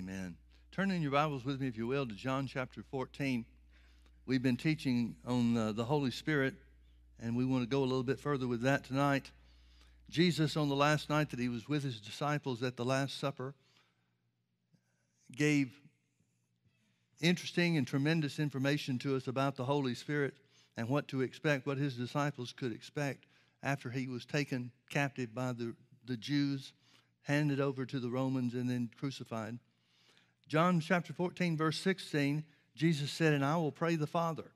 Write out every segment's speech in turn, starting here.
Amen. Turn in your Bibles with me, if you will, to John chapter 14. We've been teaching on uh, the Holy Spirit, and we want to go a little bit further with that tonight. Jesus, on the last night that he was with his disciples at the Last Supper, gave interesting and tremendous information to us about the Holy Spirit and what to expect, what his disciples could expect after he was taken captive by the, the Jews, handed over to the Romans, and then crucified. John chapter 14, verse 16, Jesus said, And I will pray the Father,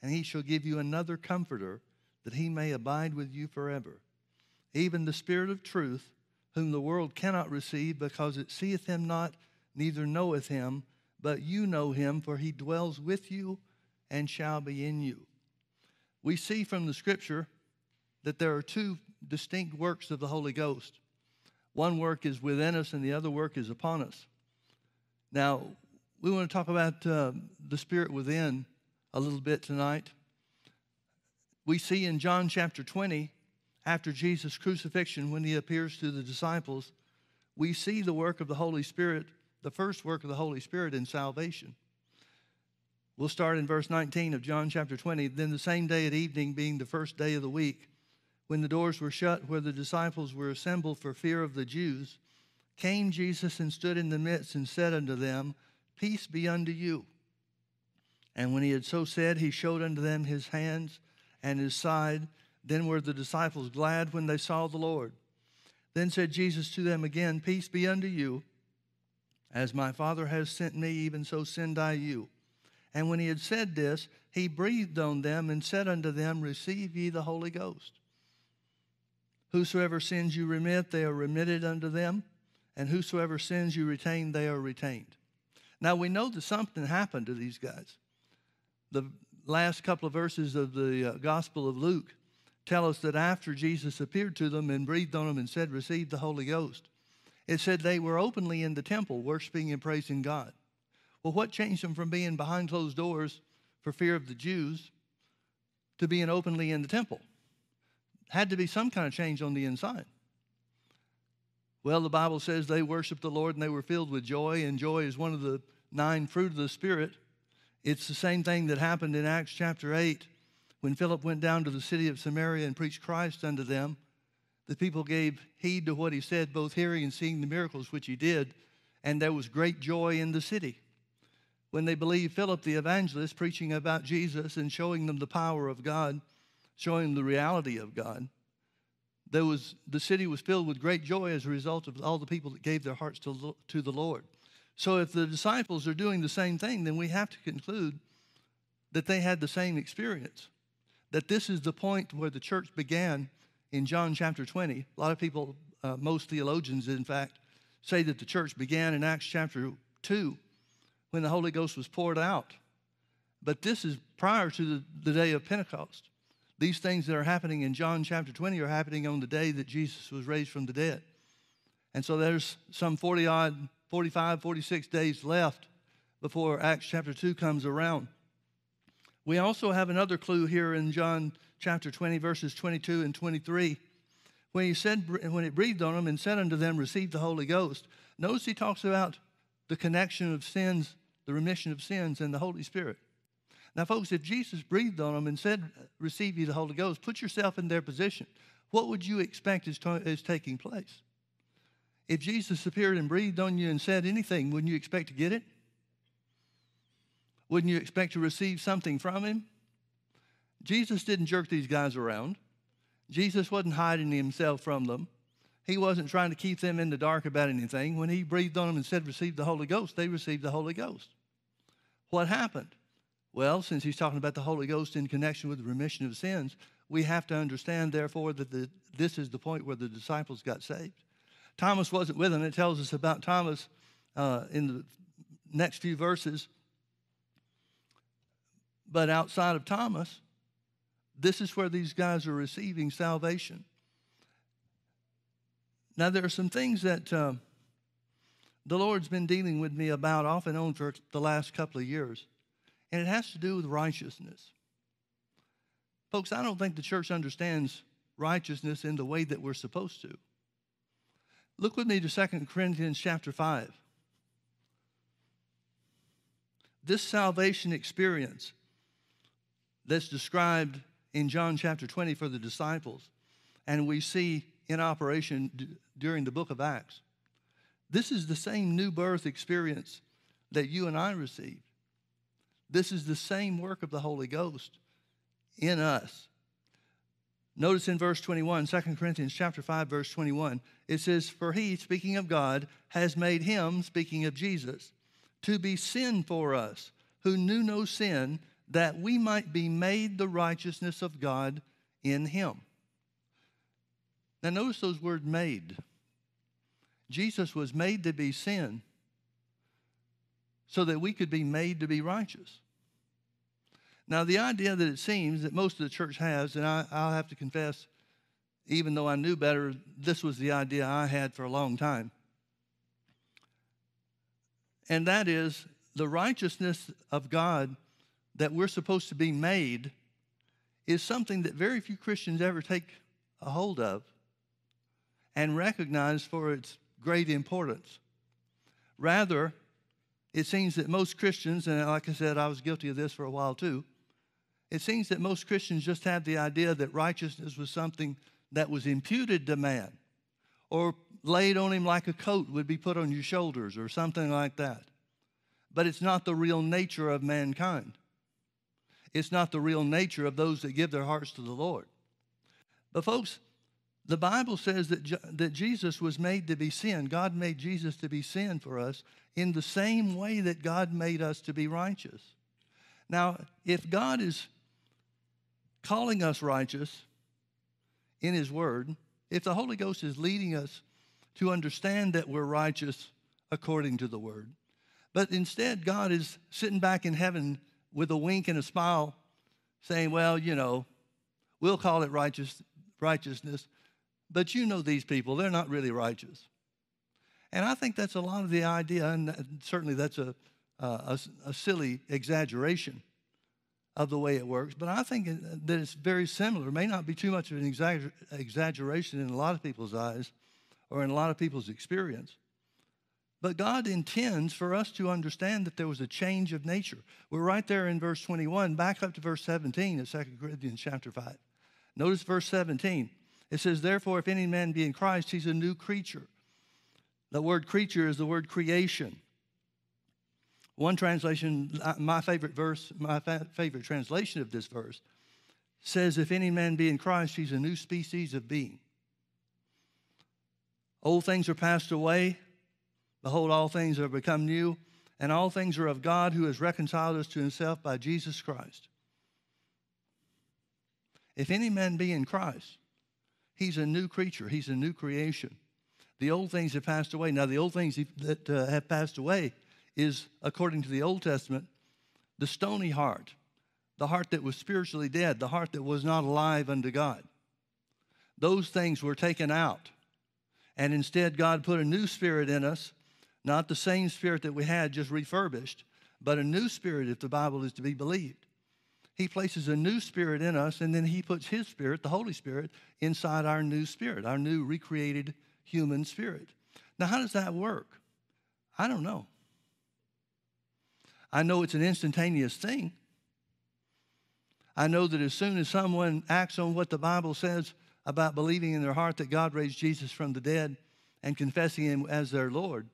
and he shall give you another comforter, that he may abide with you forever. Even the Spirit of truth, whom the world cannot receive, because it seeth him not, neither knoweth him, but you know him, for he dwells with you and shall be in you. We see from the scripture that there are two distinct works of the Holy Ghost. One work is within us, and the other work is upon us. Now, we want to talk about uh, the Spirit within a little bit tonight. We see in John chapter 20, after Jesus' crucifixion, when he appears to the disciples, we see the work of the Holy Spirit, the first work of the Holy Spirit in salvation. We'll start in verse 19 of John chapter 20. Then the same day at evening, being the first day of the week, when the doors were shut where the disciples were assembled for fear of the Jews, came Jesus and stood in the midst and said unto them, Peace be unto you. And when he had so said, he showed unto them his hands and his side. Then were the disciples glad when they saw the Lord. Then said Jesus to them again, Peace be unto you. As my Father has sent me, even so send I you. And when he had said this, he breathed on them and said unto them, Receive ye the Holy Ghost. Whosoever sins you remit, they are remitted unto them, and whosoever sins you retain, they are retained. Now we know that something happened to these guys. The last couple of verses of the uh, Gospel of Luke tell us that after Jesus appeared to them and breathed on them and said, Receive the Holy Ghost, it said they were openly in the temple worshiping and praising God. Well, what changed them from being behind closed doors for fear of the Jews to being openly in the temple? had to be some kind of change on the inside. Well, the Bible says they worshiped the Lord and they were filled with joy, and joy is one of the nine fruit of the Spirit. It's the same thing that happened in Acts chapter 8 when Philip went down to the city of Samaria and preached Christ unto them. The people gave heed to what he said, both hearing and seeing the miracles which he did, and there was great joy in the city. When they believed Philip the evangelist preaching about Jesus and showing them the power of God, showing the reality of God. There was, the city was filled with great joy as a result of all the people that gave their hearts to, to the Lord. So if the disciples are doing the same thing, then we have to conclude that they had the same experience. That this is the point where the church began in John chapter 20. A lot of people, uh, most theologians, in fact, say that the church began in Acts chapter 2 when the Holy Ghost was poured out. But this is prior to the, the day of Pentecost. These things that are happening in John chapter 20 are happening on the day that Jesus was raised from the dead. And so there's some 40 odd, 45, 46 days left before Acts chapter 2 comes around. We also have another clue here in John chapter 20, verses 22 and 23. When he said, when it breathed on them and said unto them, Receive the Holy Ghost, notice he talks about the connection of sins, the remission of sins, and the Holy Spirit. Now, folks, if Jesus breathed on them and said, Receive you the Holy Ghost, put yourself in their position. What would you expect is, to, is taking place? If Jesus appeared and breathed on you and said anything, wouldn't you expect to get it? Wouldn't you expect to receive something from him? Jesus didn't jerk these guys around. Jesus wasn't hiding himself from them. He wasn't trying to keep them in the dark about anything. When he breathed on them and said, Receive the Holy Ghost, they received the Holy Ghost. What happened? Well, since he's talking about the Holy Ghost in connection with the remission of sins, we have to understand, therefore, that the, this is the point where the disciples got saved. Thomas wasn't with them. It tells us about Thomas uh, in the next few verses. But outside of Thomas, this is where these guys are receiving salvation. Now, there are some things that uh, the Lord's been dealing with me about off and on for the last couple of years and it has to do with righteousness. Folks, I don't think the church understands righteousness in the way that we're supposed to. Look with me to 2 Corinthians chapter 5. This salvation experience that's described in John chapter 20 for the disciples, and we see in operation d- during the book of Acts, this is the same new birth experience that you and I received. This is the same work of the Holy Ghost in us. Notice in verse 21, 2 Corinthians chapter 5, verse 21, it says, For he, speaking of God, has made him, speaking of Jesus, to be sin for us, who knew no sin, that we might be made the righteousness of God in him. Now, notice those words made. Jesus was made to be sin so that we could be made to be righteous. Now, the idea that it seems that most of the church has, and I, will have to confess, even though I knew better, this was the idea I had for a long time. And that is the righteousness of God that we're supposed to be made is something that very few Christians ever take a hold of and recognize for its great importance. Rather, it seems that most Christians, and like I said, I was guilty of this for a while too, it seems that most Christians just have the idea that righteousness was something that was imputed to man or laid on him like a coat would be put on your shoulders or something like that. But it's not the real nature of mankind. It's not the real nature of those that give their hearts to the Lord. But, folks, the Bible says that, that Jesus was made to be sin. God made Jesus to be sin for us in the same way that God made us to be righteous. Now, if God is calling us righteous in His Word, if the Holy Ghost is leading us to understand that we're righteous according to the Word, but instead God is sitting back in heaven with a wink and a smile saying, Well, you know, we'll call it righteous, righteousness, but you know these people, they're not really righteous. And I think that's a lot of the idea, and certainly that's a, a, a silly exaggeration of the way it works, but I think that it's very similar. It may not be too much of an exagger- exaggeration in a lot of people's eyes or in a lot of people's experience. But God intends for us to understand that there was a change of nature. We're right there in verse 21, back up to verse 17 of 2 Corinthians chapter 5. Notice verse 17. It says, Therefore, if any man be in Christ, he's a new creature. The word creature is the word creation. One translation, uh, my favorite verse, my favorite translation of this verse, says, If any man be in Christ, he's a new species of being. Old things are passed away. Behold, all things are become new, and all things are of God who has reconciled us to himself by Jesus Christ. If any man be in Christ, he's a new creature, he's a new creation. The old things have passed away. Now, the old things that uh, have passed away is, according to the Old Testament, the stony heart, the heart that was spiritually dead, the heart that was not alive unto God. Those things were taken out. And instead, God put a new spirit in us, not the same spirit that we had, just refurbished, but a new spirit if the Bible is to be believed. He places a new spirit in us, and then He puts His spirit, the Holy Spirit, inside our new spirit, our new recreated human spirit. Now, how does that work? I don't know. I know it's an instantaneous thing. I know that as soon as someone acts on what the Bible says about believing in their heart that God raised Jesus from the dead and confessing Him as their Lord,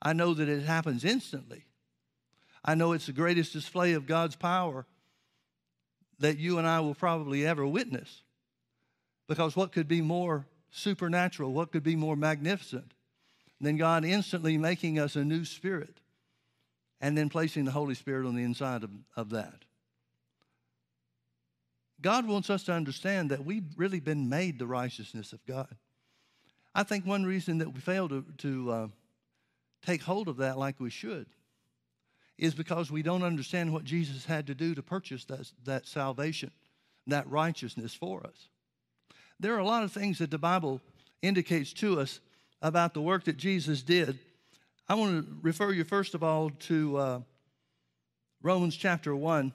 I know that it happens instantly. I know it's the greatest display of God's power that you and I will probably ever witness. Because what could be more supernatural? What could be more magnificent than God instantly making us a new spirit? and then placing the Holy Spirit on the inside of, of that. God wants us to understand that we've really been made the righteousness of God. I think one reason that we fail to, to uh, take hold of that like we should is because we don't understand what Jesus had to do to purchase that, that salvation, that righteousness for us. There are a lot of things that the Bible indicates to us about the work that Jesus did I want to refer you first of all to uh, Romans chapter 1.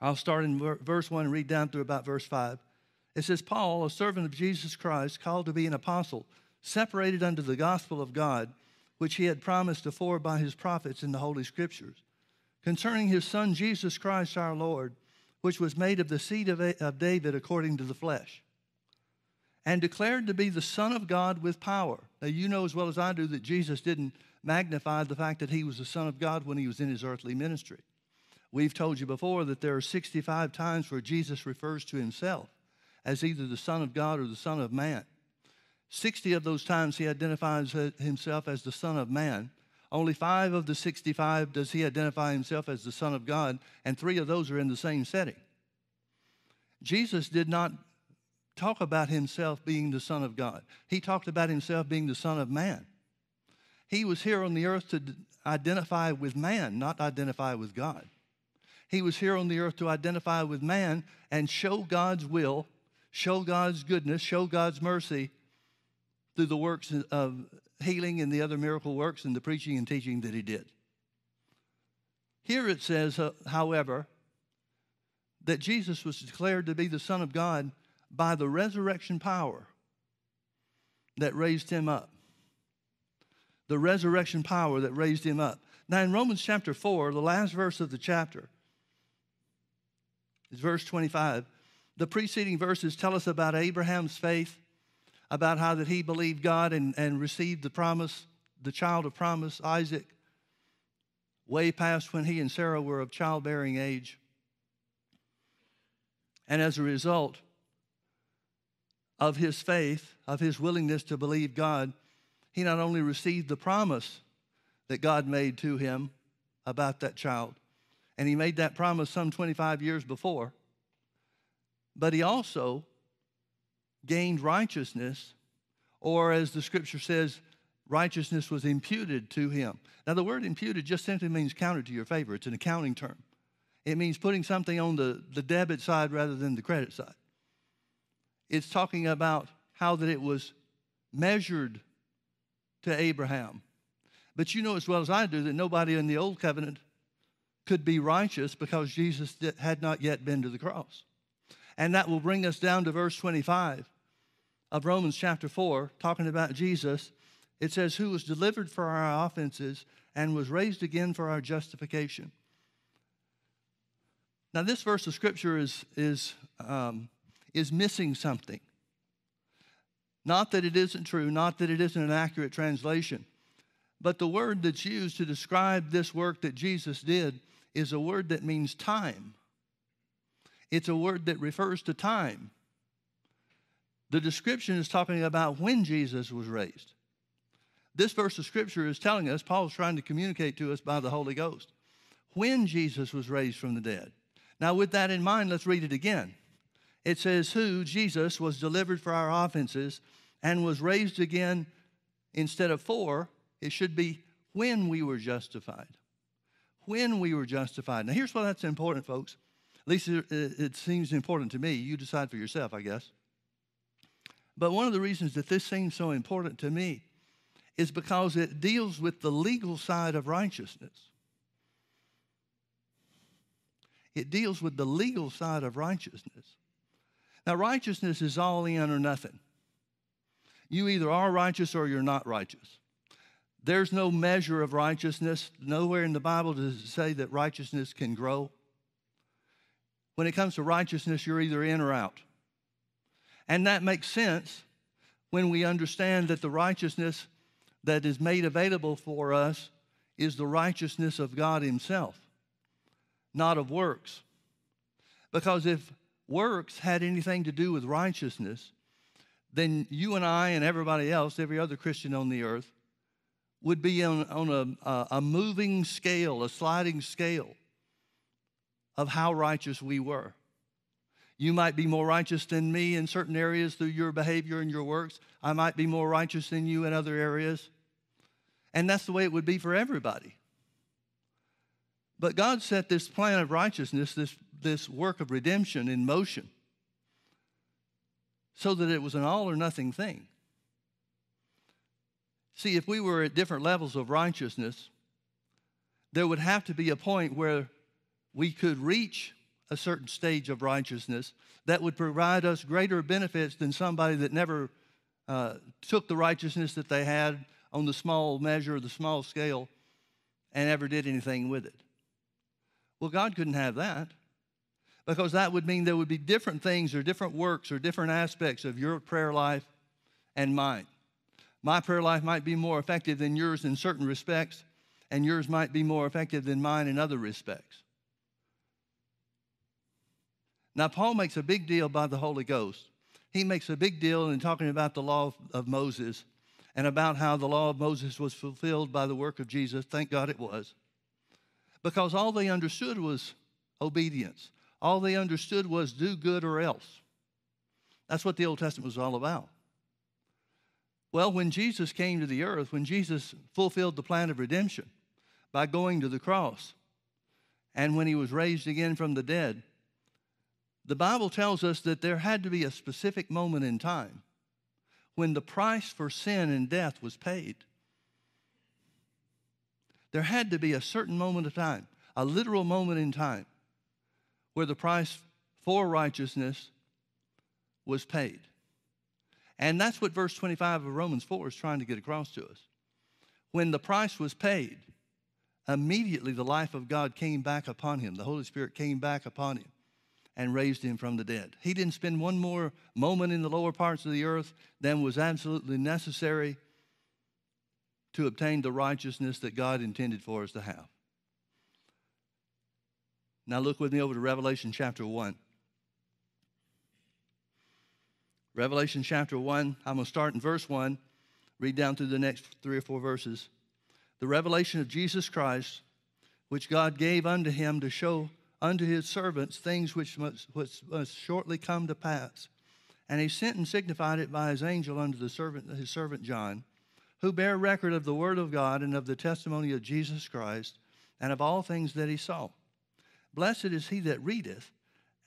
I'll start in verse 1 and read down through about verse 5. It says, Paul, a servant of Jesus Christ, called to be an apostle, separated unto the gospel of God, which he had promised afore by his prophets in the Holy Scriptures, concerning his Son Jesus Christ our Lord, which was made of the seed of, of David according to the flesh, and declared to be the Son of God with power. Now, you know as well as I do that Jesus didn't magnify the fact that he was the Son of God when he was in his earthly ministry. We've told you before that there are 65 times where Jesus refers to himself as either the Son of God or the Son of Man. 60 of those times he identifies himself as the Son of Man. Only five of the 65 does he identify himself as the Son of God, and three of those are in the same setting. Jesus did not talk about himself being the Son of God, he talked about himself being the Son of Man. He was here on the earth to identify with man, not identify with God. He was here on the earth to identify with man and show God's will, show God's goodness, show God's mercy through the works of healing and the other miracle works and the preaching and teaching that he did. Here it says, uh, however, that Jesus was declared to be the Son of God by the resurrection power that raised him up. The resurrection power that raised him up. Now, in Romans chapter 4, the last verse of the chapter, is verse 25. The preceding verses tell us about Abraham's faith, about how that he believed God and, and received the promise, the child of promise, Isaac, way past when he and Sarah were of childbearing age. And as a result of his faith, of his willingness to believe God, he not only received the promise that God made to him about that child, and he made that promise some 25 years before. But he also gained righteousness, or as the scripture says, righteousness was imputed to him. Now, the word imputed just simply means counted to your favor, it's an accounting term. It means putting something on the, the debit side rather than the credit side. It's talking about how that it was measured to Abraham. But you know as well as I do that nobody in the old covenant could be righteous because Jesus had not yet been to the cross. And that will bring us down to verse 25 of Romans chapter 4, talking about Jesus. It says, Who was delivered for our offenses and was raised again for our justification. Now, this verse of scripture is, is, um, is missing something. Not that it isn't true, not that it isn't an accurate translation, but the word that's used to describe this work that Jesus did is a word that means time. It's a word that refers to time. The description is talking about when Jesus was raised. This verse of scripture is telling us, Paul's trying to communicate to us by the Holy Ghost, when Jesus was raised from the dead. Now, with that in mind, let's read it again. It says, Who, Jesus, was delivered for our offenses and was raised again instead of for, it should be when we were justified when we were justified. Now, here's why that's important, folks. At least it, it seems important to me. You decide for yourself, I guess. But one of the reasons that this seems so important to me is because it deals with the legal side of righteousness. It deals with the legal side of righteousness. Now, righteousness is all in or nothing. You either are righteous or you're not righteous. There's no measure of righteousness. Nowhere in the Bible does it say that righteousness can grow. When it comes to righteousness, you're either in or out. And that makes sense when we understand that the righteousness that is made available for us is the righteousness of God Himself, not of works. Because if works had anything to do with righteousness, then you and I and everybody else, every other Christian on the earth, would be on, on a, a moving scale, a sliding scale of how righteous we were. You might be more righteous than me in certain areas through your behavior and your works. I might be more righteous than you in other areas. And that's the way it would be for everybody. But God set this plan of righteousness, this, this work of redemption in motion, so that it was an all or nothing thing. See, if we were at different levels of righteousness, there would have to be a point where we could reach a certain stage of righteousness that would provide us greater benefits than somebody that never uh, took the righteousness that they had on the small measure, the small scale, and ever did anything with it. Well, God couldn't have that because that would mean there would be different things or different works or different aspects of your prayer life and mine. My prayer life might be more effective than yours in certain respects, and yours might be more effective than mine in other respects. Now, Paul makes a big deal about the Holy Ghost. He makes a big deal in talking about the law of Moses and about how the law of Moses was fulfilled by the work of Jesus. Thank God it was. Because all they understood was obedience, all they understood was do good or else. That's what the Old Testament was all about. Well, when Jesus came to the earth, when Jesus fulfilled the plan of redemption by going to the cross, and when he was raised again from the dead, the Bible tells us that there had to be a specific moment in time when the price for sin and death was paid. There had to be a certain moment of time, a literal moment in time, where the price for righteousness was paid. And that's what verse 25 of Romans 4 is trying to get across to us. When the price was paid, immediately the life of God came back upon him. The Holy Spirit came back upon him and raised him from the dead. He didn't spend one more moment in the lower parts of the earth than was absolutely necessary to obtain the righteousness that God intended for us to have. Now, look with me over to Revelation chapter 1. Revelation chapter 1, I'm going to start in verse 1, read down through the next three or four verses. The revelation of Jesus Christ, which God gave unto him to show unto his servants things which must, which must shortly come to pass. And he sent and signified it by his angel unto the servant, his servant John, who bare record of the word of God and of the testimony of Jesus Christ, and of all things that he saw. Blessed is he that readeth,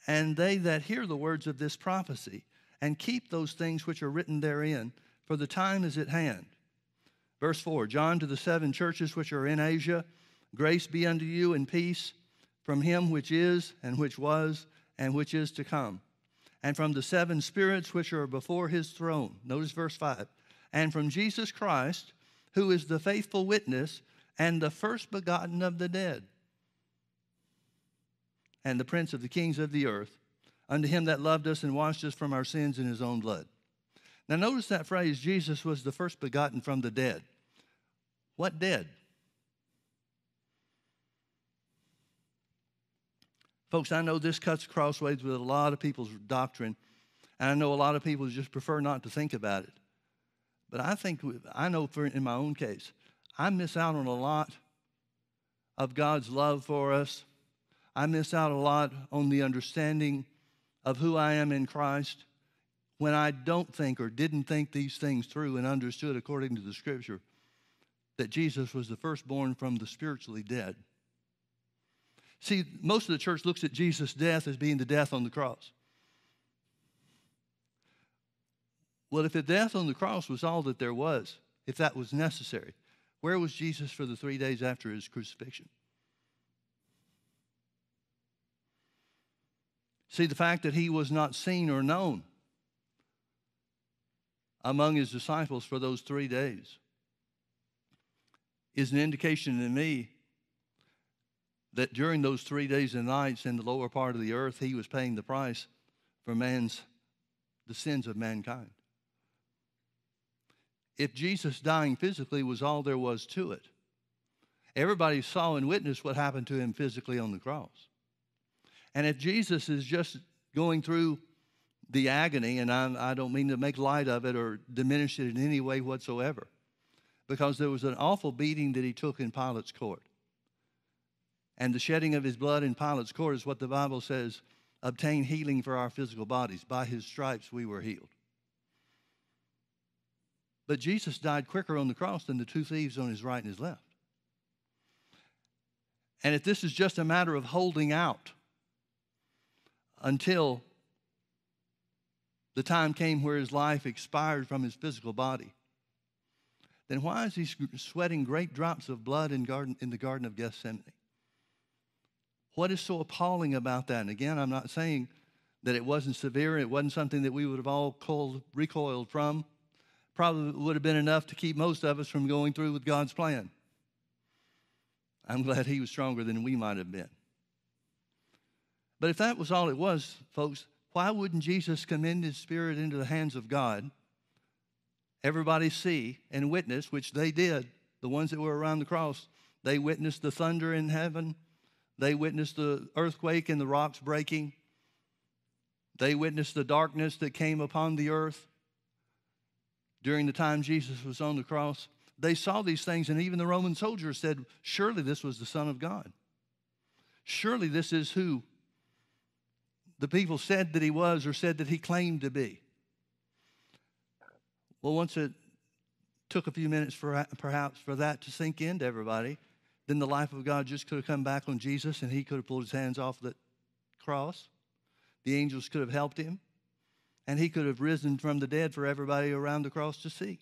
and they that hear the words of this prophecy, and keep those things which are written therein, for the time is at hand. Verse 4 John to the seven churches which are in Asia, grace be unto you and peace from him which is, and which was, and which is to come, and from the seven spirits which are before his throne. Notice verse 5 and from Jesus Christ, who is the faithful witness and the first begotten of the dead, and the prince of the kings of the earth, unto him that loved us and washed us from our sins in his own blood. Now, notice that phrase Jesus was the first begotten from the dead. What dead? Folks, I know this cuts crossways with a lot of people's doctrine, and I know a lot of people just prefer not to think about it. But I think, I know for, in my own case, I miss out on a lot of God's love for us. I miss out a lot on the understanding of who I am in Christ when I don't think or didn't think these things through and understood according to the scripture that Jesus was the firstborn from the spiritually dead. See, most of the church looks at Jesus' death as being the death on the cross. Well, if the death on the cross was all that there was, if that was necessary, where was Jesus for the three days after his crucifixion? See, the fact that he was not seen or known among his disciples for those three days is an indication to me that during those three days and nights in the lower part of the earth, he was paying the price for man's, the sins of mankind. If Jesus dying physically was all there was to it, everybody saw and witnessed what happened to him physically on the cross. And if Jesus is just going through the agony, and I, I don't mean to make light of it or diminish it in any way whatsoever, because there was an awful beating that he took in Pilate's court. And the shedding of his blood in Pilate's court is what the Bible says obtain healing for our physical bodies. By his stripes we were healed. But Jesus died quicker on the cross than the two thieves on his right and his left. And if this is just a matter of holding out until the time came where his life expired from his physical body, then why is he sweating great drops of blood in, garden, in the Garden of Gethsemane? What is so appalling about that? And again, I'm not saying that it wasn't severe, it wasn't something that we would have all recoiled from. Probably would have been enough to keep most of us from going through with God's plan. I'm glad he was stronger than we might have been. But if that was all it was, folks, why wouldn't Jesus commend his spirit into the hands of God? Everybody see and witness, which they did, the ones that were around the cross. They witnessed the thunder in heaven. They witnessed the earthquake and the rocks breaking. They witnessed the darkness that came upon the earth during the time Jesus was on the cross. They saw these things, and even the Roman soldiers said, Surely this was the Son of God. Surely this is who the people said that he was or said that he claimed to be. Well, once it took a few minutes for perhaps for that to sink into everybody, then the life of God just could have come back on Jesus and he could have pulled his hands off the cross. The angels could have helped him and he could have risen from the dead for everybody around the cross to see.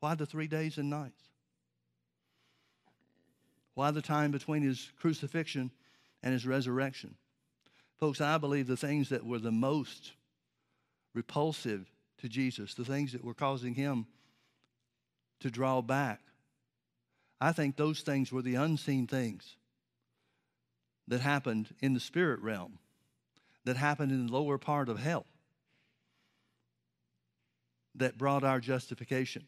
Why the three days and nights? Why the time between his crucifixion and his resurrection? Folks, I believe the things that were the most repulsive to Jesus, the things that were causing him to draw back, I think those things were the unseen things that happened in the spirit realm, that happened in the lower part of hell, that brought our justification.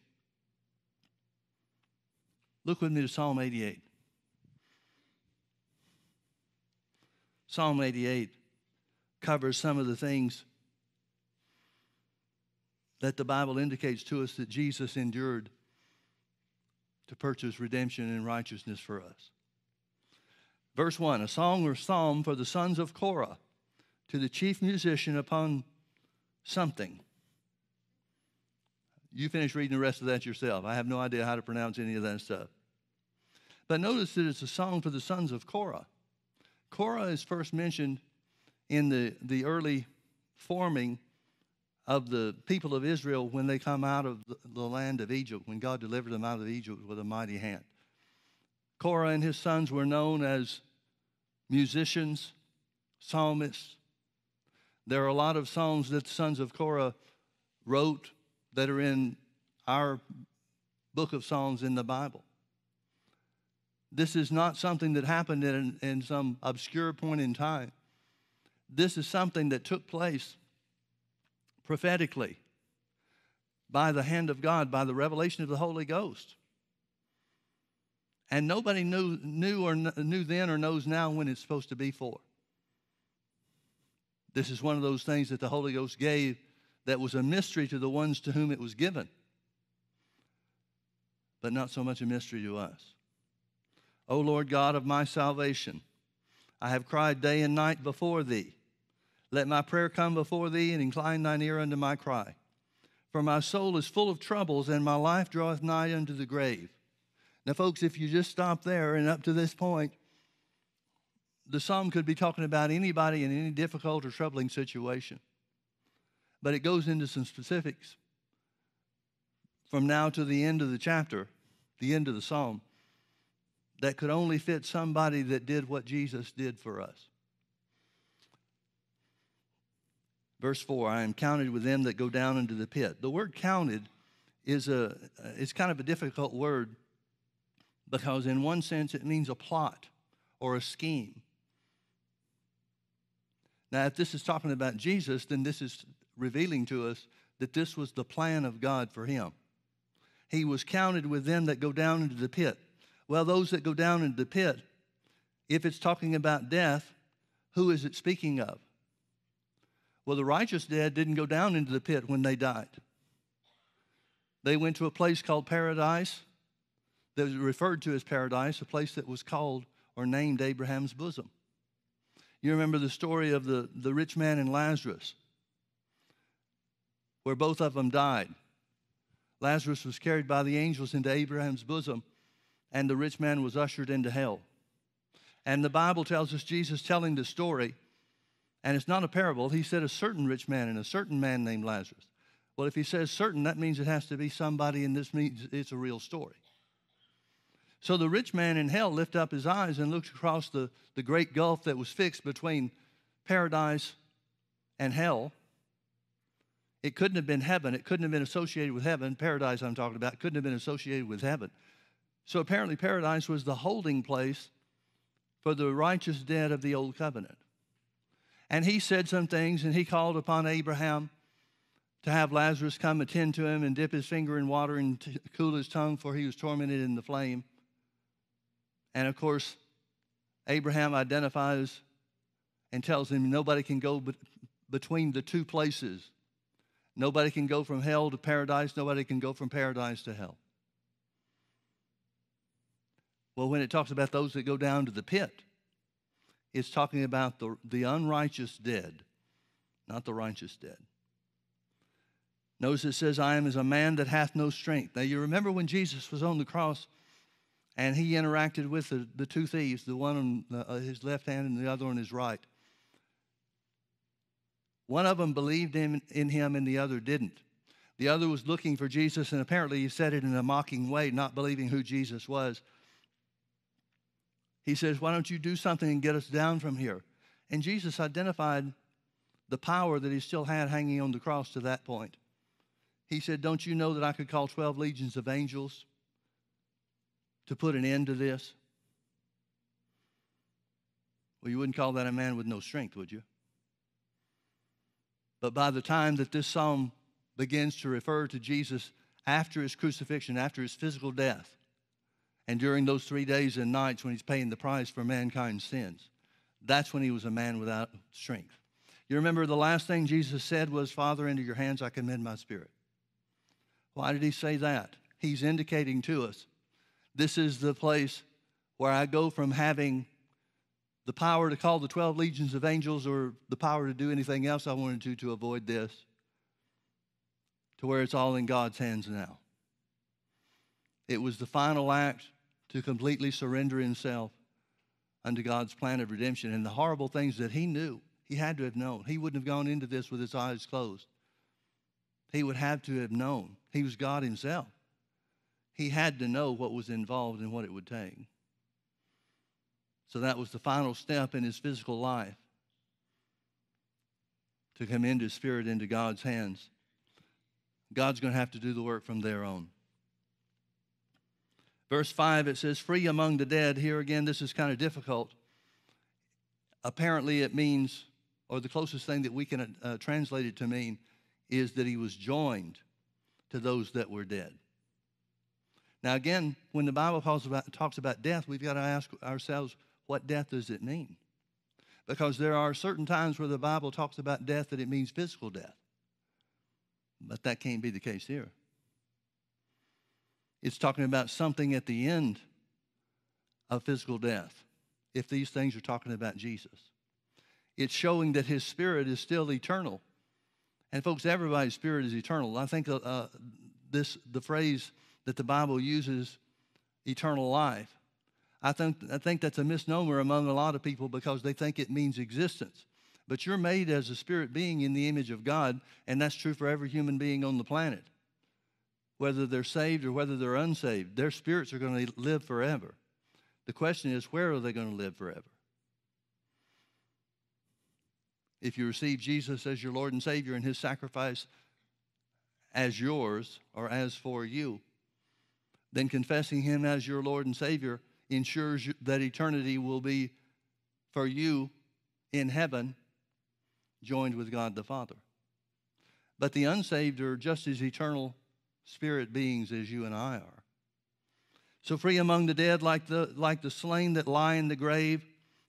Look with me to Psalm 88. Psalm 88 covers some of the things that the Bible indicates to us that Jesus endured to purchase redemption and righteousness for us. Verse 1 A song or psalm for the sons of Korah to the chief musician upon something. You finish reading the rest of that yourself. I have no idea how to pronounce any of that stuff. But notice that it's a song for the sons of Korah. Korah is first mentioned in the, the early forming of the people of Israel when they come out of the, land of Egypt, when God delivered them out of Egypt with a mighty hand. Korah and his sons were known as musicians, psalmists. There are a lot of songs that the sons of Korah wrote that are in our book of Psalms in the Bible. This is not something that happened in, in some obscure point in time. This is something that took place prophetically by the hand of God, by the revelation of the Holy Ghost. And nobody knew, knew, or knew then or knows now when it's supposed to be for. This is one of those things that the Holy Ghost gave that was a mystery to the ones to whom it was given, but not so much a mystery to us. O Lord God of my salvation, I have cried day and night before thee. Let my prayer come before thee and incline thine ear unto my cry. For my soul is full of troubles, and my life draweth nigh unto the grave. Now, folks, if you just stop there and up to this point, the psalm could be talking about anybody in any difficult or troubling situation. But it goes into some specifics from now to the end of the chapter, the end of the psalm, that could only fit somebody that did what Jesus did for us. Verse 4 I am counted with them that go down into the pit. The word counted is a uh, it's kind of a difficult word because in one sense it means a plot or a scheme. Now, if this is talking about Jesus, then this is revealing to us that this was the plan of God for him. He was counted with them that go down into the pit. Well, those that go down into the pit, if it's talking about death, who is it speaking of? Well, the righteous dead didn't go down into the pit when they died. They went to a place called paradise that was referred to as paradise, a place that was called or named Abraham's bosom. You remember the story of the, the rich man and Lazarus, where both of them died. Lazarus was carried by the angels into Abraham's bosom, and the rich man was ushered into hell. And the Bible tells us Jesus telling the story and it's not a parable. He said a certain rich man and a certain man named Lazarus. Well, if he says certain, that means it has to be somebody, and this means it's a real story. So the rich man in hell lifted up his eyes and looked across the, the great gulf that was fixed between paradise and hell. It couldn't have been heaven. It couldn't have been associated with heaven. Paradise, I'm talking about, couldn't have been associated with heaven. So apparently, paradise was the holding place for the righteous dead of the old covenant. And he said some things, and he called upon Abraham to have Lazarus come attend to him and dip his finger in water and to cool his tongue, for he was tormented in the flame. And of course, Abraham identifies and tells him nobody can go between the two places. Nobody can go from hell to paradise, nobody can go from paradise to hell. Well, when it talks about those that go down to the pit, it's talking about the, the unrighteous dead, not the righteous dead. Notice it says, I am as a man that hath no strength. Now, you remember when Jesus was on the cross and he interacted with the, the two thieves, the one on the, uh, his left hand and the other on his right. One of them believed in, in him and the other didn't. The other was looking for Jesus, and apparently he said it in a mocking way, not believing who Jesus was. He says, Why don't you do something and get us down from here? And Jesus identified the power that he still had hanging on the cross to that point. He said, Don't you know that I could call 12 legions of angels to put an end to this? Well, you wouldn't call that a man with no strength, would you? But by the time that this psalm begins to refer to Jesus after his crucifixion, after his physical death, and during those three days and nights when he's paying the price for mankind's sins, that's when he was a man without strength. You remember the last thing Jesus said was, Father, into your hands I commend my spirit. Why did he say that? He's indicating to us this is the place where I go from having the power to call the 12 legions of angels or the power to do anything else I wanted to to avoid this to where it's all in God's hands now. It was the final act to completely surrender himself unto God's plan of redemption and the horrible things that he knew. He had to have known. He wouldn't have gone into this with his eyes closed. He would have to have known. He was God himself. He had to know what was involved and what it would take. So that was the final step in his physical life to commend his spirit into God's hands. God's going to have to do the work from there on. Verse 5, it says, Free among the dead. Here again, this is kind of difficult. Apparently, it means, or the closest thing that we can uh, translate it to mean, is that he was joined to those that were dead. Now, again, when the Bible about, talks about death, we've got to ask ourselves, what death does it mean? Because there are certain times where the Bible talks about death that it means physical death. But that can't be the case here. It's talking about something at the end of physical death, if these things are talking about Jesus. It's showing that his spirit is still eternal. And folks, everybody's spirit is eternal. I think uh, uh, this the phrase that the Bible uses, eternal life. I think, I think that's a misnomer among a lot of people because they think it means existence. But you're made as a spirit being in the image of God, and that's true for every human being on the planet whether they're saved or whether they're unsaved. Their spirits are going to live forever. The question is, where are they going to live forever? If you receive Jesus as your Lord and Savior and His sacrifice as yours or as for you, then confessing Him as your Lord and Savior ensures that eternity will be for you in heaven, joined with God the Father. But the unsaved are just as eternal spirit beings as you and I are. So free among the dead, like the, like the slain that lie in the grave,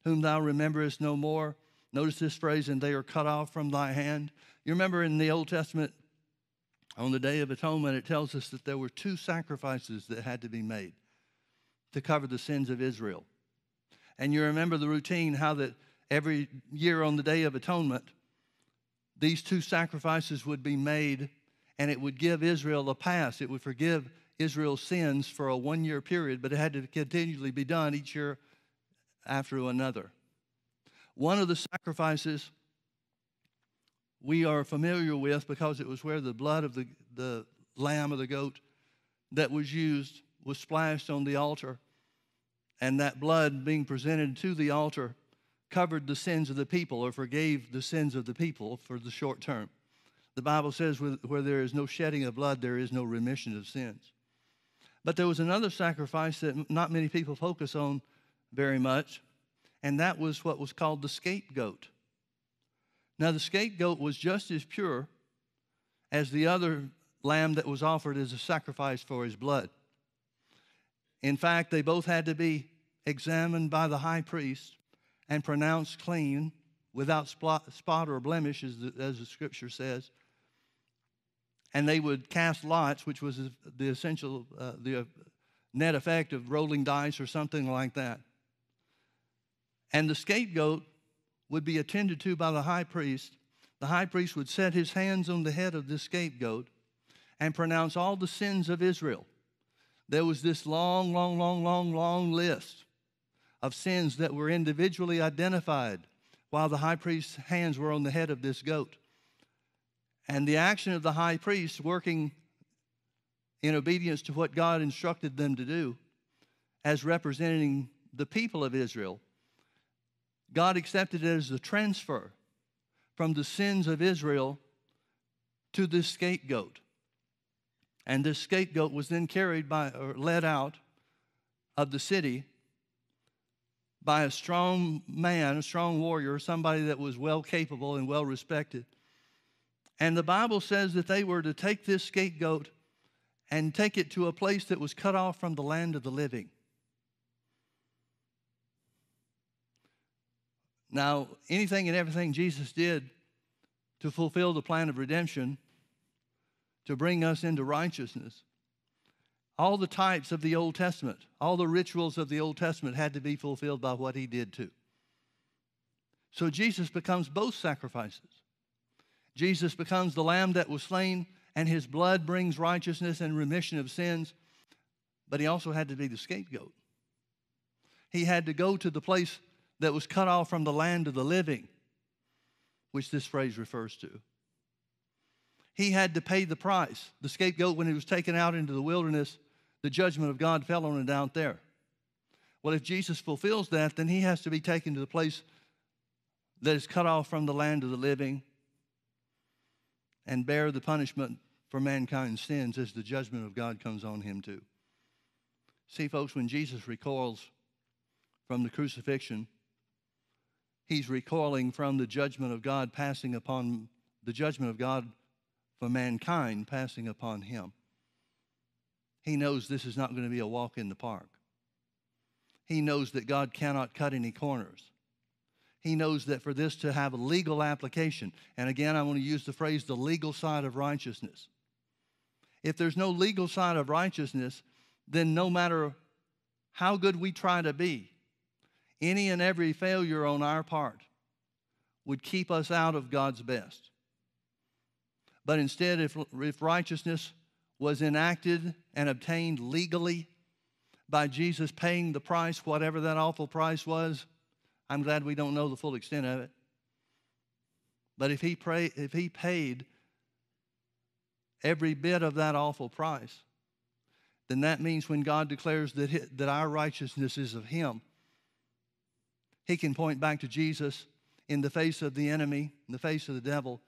whom thou rememberest no more. Notice this phrase, and they are cut off from thy hand. You remember in the Old Testament, on the Day of Atonement, it tells us that there were two sacrifices that had to be made to cover the sins of Israel. And you remember the routine, how that every year on the Day of Atonement, these two sacrifices would be made and it would give Israel a pass. It would forgive Israel's sins for a one year period, but it had to continually be done each year after another. One of the sacrifices we are familiar with because it was where the blood of the, the lamb or the goat that was used was splashed on the altar, and that blood being presented to the altar covered the sins of the people or forgave the sins of the people for the short term. The Bible says, where there is no shedding of blood, there is no remission of sins. But there was another sacrifice that not many people focus on very much, and that was what was called the scapegoat. Now, the scapegoat was just as pure as the other lamb that was offered as a sacrifice for his blood. In fact, they both had to be examined by the high priest and pronounced clean without spot or blemish, as the, as the scripture says. And they would cast lots, which was the essential, uh, the net effect of rolling dice or something like that. And the scapegoat would be attended to by the high priest. The high priest would set his hands on the head of the scapegoat and pronounce all the sins of Israel. There was this long, long, long, long, long list of sins that were individually identified while the high priest's hands were on the head of this goat. And the action of the high priest working in obedience to what God instructed them to do as representing the people of Israel, God accepted it as a transfer from the sins of Israel to this scapegoat. And this scapegoat was then carried by or led out of the city by a strong man, a strong warrior, somebody that was well capable and well respected. And the Bible says that they were to take this scapegoat and take it to a place that was cut off from the land of the living. Now, anything and everything Jesus did to fulfill the plan of redemption, to bring us into righteousness, all the types of the Old Testament, all the rituals of the Old Testament had to be fulfilled by what he did too. So Jesus becomes both sacrifices. Jesus becomes the lamb that was slain, and his blood brings righteousness and remission of sins, but he also had to be the scapegoat. He had to go to the place that was cut off from the land of the living, which this phrase refers to. He had to pay the price. The scapegoat, when he was taken out into the wilderness, the judgment of God fell on him down there. Well, if Jesus fulfills that, then he has to be taken to the place that is cut off from the land of the living and bear the punishment for mankind's sins as the judgment of God comes on him too. See, folks, when Jesus recoils from the crucifixion, he's recoiling from the judgment of God passing upon the judgment of God for mankind passing upon him. He knows this is not going to be a walk in the park. He knows that God cannot cut any corners. He knows that for this to have a legal application, and again, I want to use the phrase the legal side of righteousness. If there's no legal side of righteousness, then no matter how good we try to be, any and every failure on our part would keep us out of God's best. But instead, if, if righteousness was enacted and obtained legally by Jesus paying the price, whatever that awful price was, I'm glad we don't know the full extent of it. But if he, pray, if he paid every bit of that awful price, then that means when God declares that, that our righteousness is of him, he can point back to Jesus in the face of the enemy, in the face of the devil,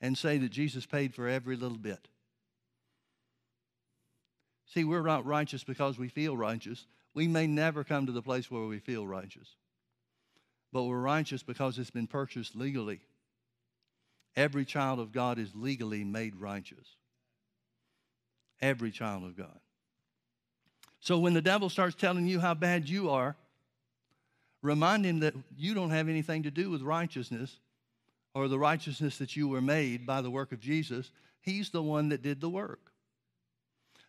and say that Jesus paid for every little bit. See, we're not righteous because we feel righteous. We may never come to the place where we feel righteous, but we're righteous because it's been purchased legally. Every child of God is legally made righteous. Every child of God. So when the devil starts telling you how bad you are, remind him that you don't have anything to do with righteousness or the righteousness that you were made by the work of Jesus, He's the one that did the work.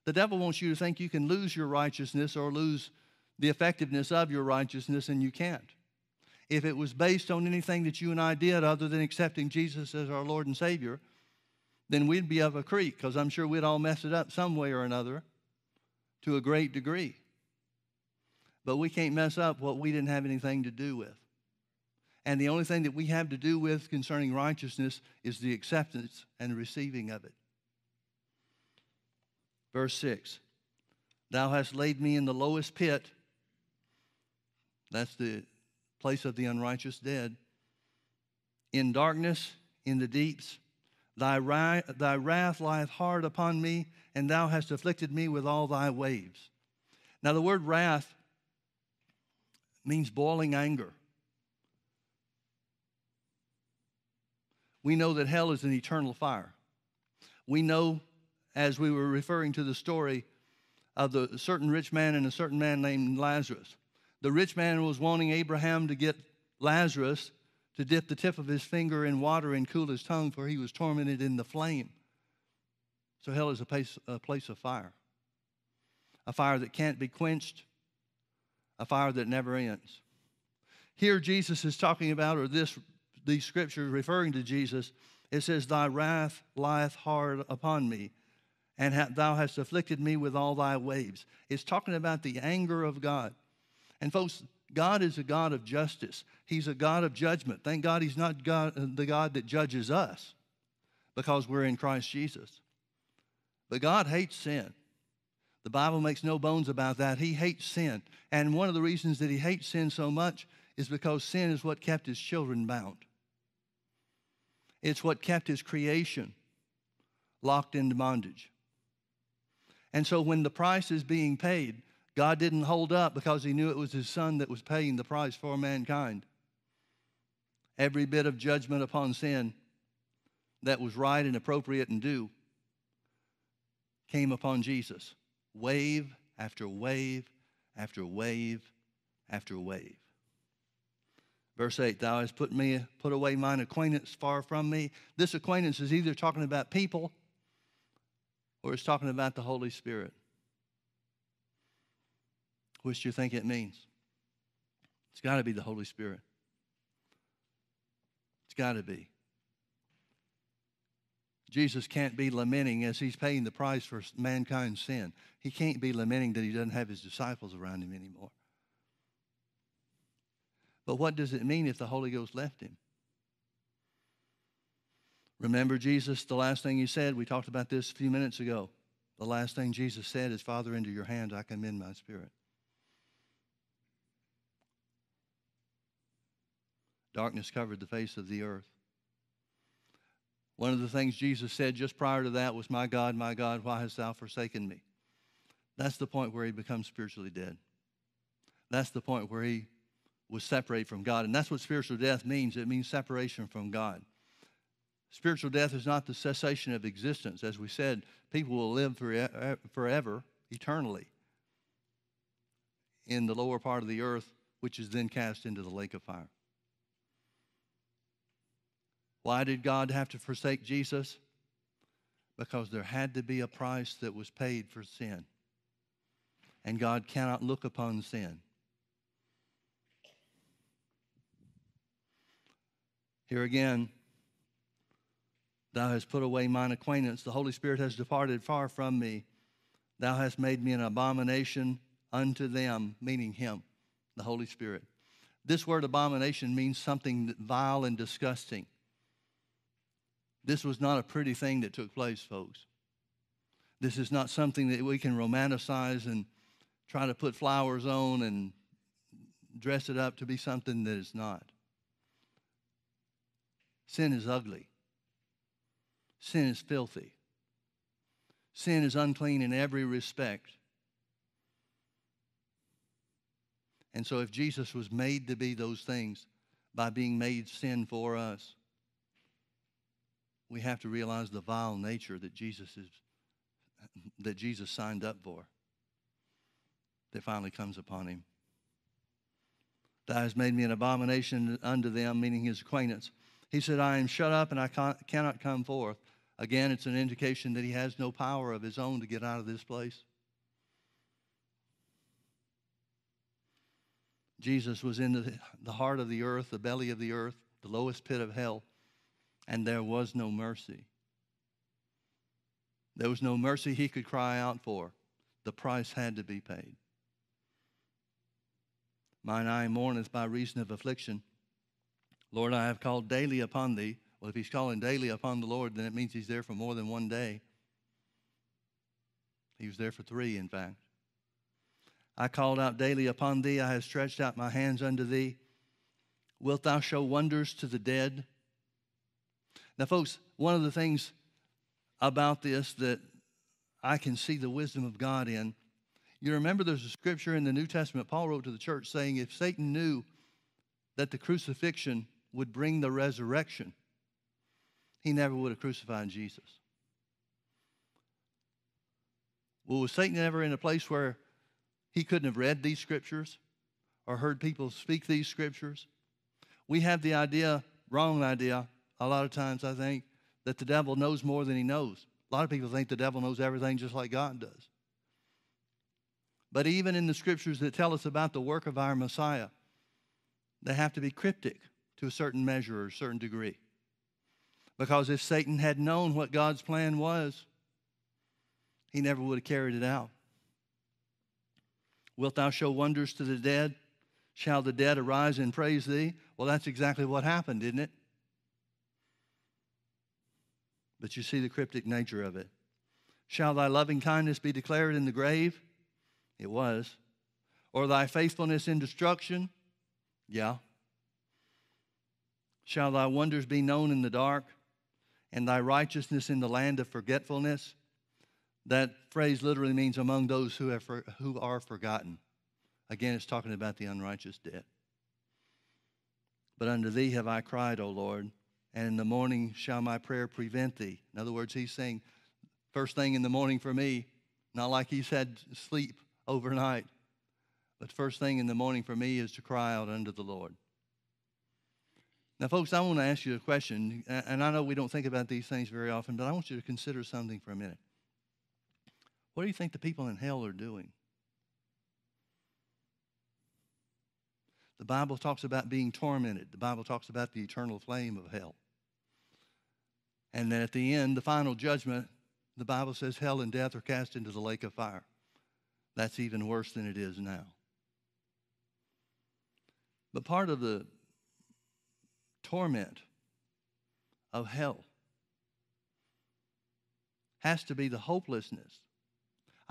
The devil wants you to think you can lose your righteousness or lose the effectiveness of your righteousness, and you can't. If it was based on anything that you and I did other than accepting Jesus as our Lord and Savior, then we'd be up a creek because I'm sure we'd all mess it up some way or another to a great degree. But we can't mess up what we didn't have anything to do with. And the only thing that we have to do with concerning righteousness is the acceptance and receiving of it. Verse 6 Thou hast laid me in the lowest pit. That's the place of the unrighteous dead. In darkness, in the deeps, thy, thy wrath lieth hard upon me, and thou hast afflicted me with all thy waves. Now, the word wrath means boiling anger. we know that hell is an eternal fire. We know, as we were referring to the story of the certain rich man and a certain man named Lazarus, the rich man was wanting Abraham to get Lazarus to dip the tip of his finger in water and cool his tongue, for he was tormented in the flame. So hell is a place, a place of fire, a fire that can't be quenched, a fire that never ends. Here, Jesus is talking about, or this these scriptures referring to Jesus, it says, Thy wrath lieth hard upon me, and thou hast afflicted me with all thy waves. It's talking about the anger of God. And folks, God is a God of justice. He's a God of judgment. Thank God He's not God, the God that judges us because we're in Christ Jesus. But God hates sin. The Bible makes no bones about that. He hates sin. And one of the reasons that He hates sin so much is because sin is what kept His children bound. It's what kept His creation locked into bondage. And so when the price is being paid, God didn't hold up because he knew it was his son that was paying the price for mankind. Every bit of judgment upon sin that was right and appropriate and due came upon Jesus. Wave after wave after wave after wave. Verse 8, thou hast put me put away mine acquaintance far from me. This acquaintance is either talking about people or it's talking about the Holy Spirit. Which do you think it means? It's got to be the Holy Spirit. It's got to be. Jesus can't be lamenting as he's paying the price for mankind's sin. He can't be lamenting that he doesn't have his disciples around him anymore. But what does it mean if the Holy Ghost left him? Remember Jesus, the last thing he said, we talked about this a few minutes ago. The last thing Jesus said is, Father, into your hands I commend my spirit. Darkness covered the face of the earth. One of the things Jesus said just prior to that was, My God, my God, why hast thou forsaken me? That's the point where he becomes spiritually dead. That's the point where he was separated from God. And that's what spiritual death means it means separation from God. Spiritual death is not the cessation of existence. As we said, people will live forever, eternally, in the lower part of the earth, which is then cast into the lake of fire. Why did God have to forsake Jesus? Because there had to be a price that was paid for sin. And God cannot look upon sin. Here again, thou hast put away mine acquaintance. The Holy Spirit has departed far from me. Thou hast made me an abomination unto them, meaning Him, the Holy Spirit. This word abomination means something vile and disgusting. This was not a pretty thing that took place, folks. This is not something that we can romanticize and try to put flowers on and dress it up to be something that it's not. Sin is ugly. Sin is filthy. Sin is unclean in every respect. And so, if Jesus was made to be those things by being made sin for us, we have to realize the vile nature that Jesus is that Jesus signed up for that finally comes upon him. Thou hast made me an abomination unto them, meaning his acquaintance. He said, I am shut up and I cannot come forth. Again, it's an indication that he has no power of his own to get out of this place. Jesus was in the, the heart of the earth, the belly of the earth, the lowest pit of hell and there was no mercy. There was no mercy he could cry out for. The price had to be paid. Mine eye mourneth by reason of affliction. Lord, I have called daily upon thee. Well, if he's calling daily upon the Lord, then it means he's there for more than one day. He was there for three, in fact. I called out daily upon thee. I have stretched out my hands unto thee. Wilt thou show wonders to the dead? Now, folks, one of the things about this that I can see the wisdom of God in, you remember there's a scripture in the New Testament Paul wrote to the church saying if Satan knew that the crucifixion would bring the resurrection, he never would have crucified Jesus. Well, was Satan ever in a place where he couldn't have read these scriptures or heard people speak these scriptures? We have the idea, wrong idea, a lot of times, I think, that the devil knows more than he knows. A lot of people think the devil knows everything just like God does. But even in the scriptures that tell us about the work of our Messiah, they have to be cryptic to a certain measure or a certain degree. Because if Satan had known what God's plan was, he never would have carried it out. Wilt thou show wonders to the dead? Shall the dead arise and praise thee? Well, that's exactly what happened, didn't it? But you see the cryptic nature of it. Shall thy loving kindness be declared in the grave? It was. Or thy faithfulness in destruction? Yeah. Shall thy wonders be known in the dark, and thy righteousness in the land of forgetfulness? That phrase literally means among those who, have for, who are forgotten. Again, it's talking about the unrighteous dead. But unto thee have I cried, O Lord, and in the morning shall my prayer prevent thee. In other words, he's saying, first thing in the morning for me, not like he's had sleep overnight, but first thing in the morning for me is to cry out unto the Lord. Now, folks, I want to ask you a question, and I know we don't think about these things very often, but I want you to consider something for a minute. What do you think the people in hell are doing? The Bible talks about being tormented. The Bible talks about the eternal flame of hell. And then at the end, the final judgment, the Bible says hell and death are cast into the lake of fire. That's even worse than it is now. But part of the torment of hell has to be the hopelessness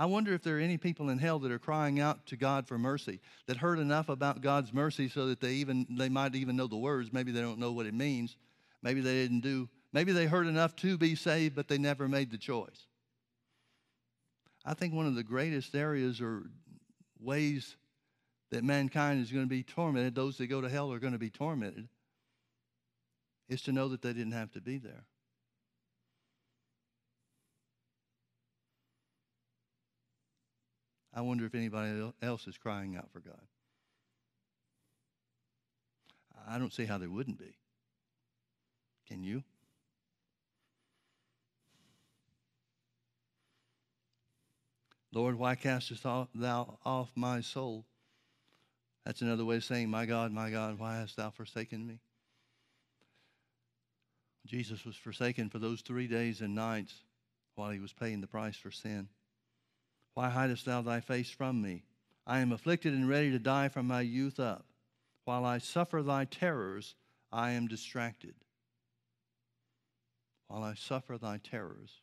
I wonder if there are any people in hell that are crying out to God for mercy, that heard enough about God's mercy so that they even they might even know the words. Maybe they don't know what it means. Maybe they didn't do, maybe they heard enough to be saved, but they never made the choice. I think one of the greatest areas or ways that mankind is going to be tormented, those that go to hell are going to be tormented, is to know that they didn't have to be there. I wonder if anybody else is crying out for God. I don't see how there wouldn't be. Can you? Lord, why castest thou off my soul? That's another way of saying, My God, my God, why hast thou forsaken me? Jesus was forsaken for those three days and nights while he was paying the price for sin. Why hidest thou thy face from me? I am afflicted and ready to die from my youth up. While I suffer thy terrors, I am distracted. While I suffer thy terrors.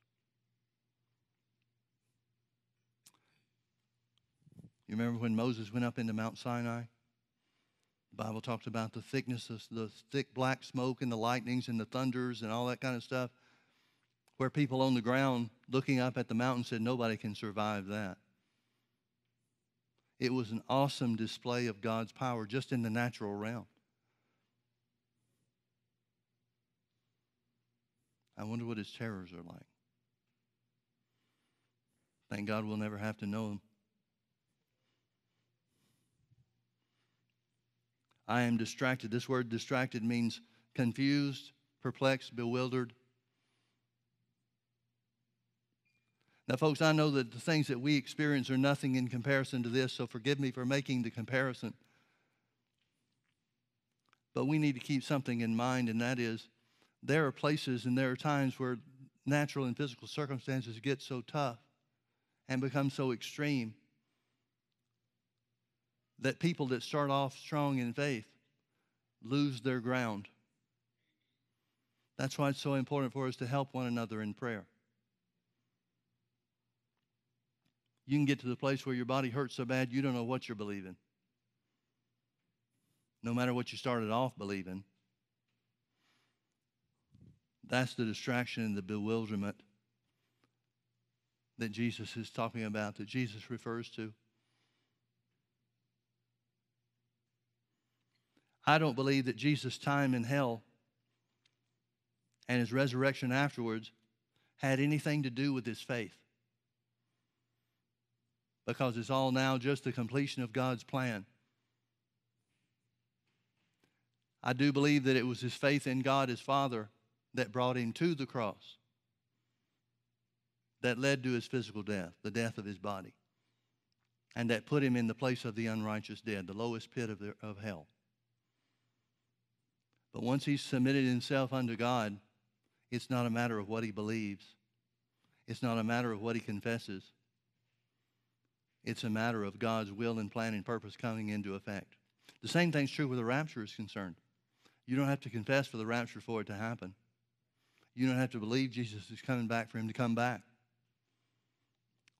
You remember when Moses went up into Mount Sinai? The Bible talks about the thickness of the thick black smoke and the lightnings and the thunders and all that kind of stuff where people on the ground looking up at the mountain said, Nobody can survive that. It was an awesome display of God's power just in the natural realm. I wonder what his terrors are like. Thank God we'll never have to know them. I am distracted. This word distracted means confused, perplexed, bewildered, Now, folks, I know that the things that we experience are nothing in comparison to this, so forgive me for making the comparison. But we need to keep something in mind, and that is there are places and there are times where natural and physical circumstances get so tough and become so extreme that people that start off strong in faith lose their ground. That's why it's so important for us to help one another in prayer. You can get to the place where your body hurts so bad you don't know what you're believing. No matter what you started off believing. That's the distraction and the bewilderment that Jesus is talking about, that Jesus refers to. I don't believe that Jesus' time in hell and his resurrection afterwards had anything to do with his faith. Because it's all now just the completion of God's plan. I do believe that it was his faith in God, his Father, that brought him to the cross, that led to his physical death, the death of his body, and that put him in the place of the unrighteous dead, the lowest pit of, the, of hell. But once he's submitted himself unto God, it's not a matter of what he believes. It's not a matter of what he confesses. It's a matter of God's will and plan and purpose coming into effect. The same thing's true where the rapture is concerned. You don't have to confess for the rapture for it to happen. You don't have to believe Jesus is coming back for him to come back.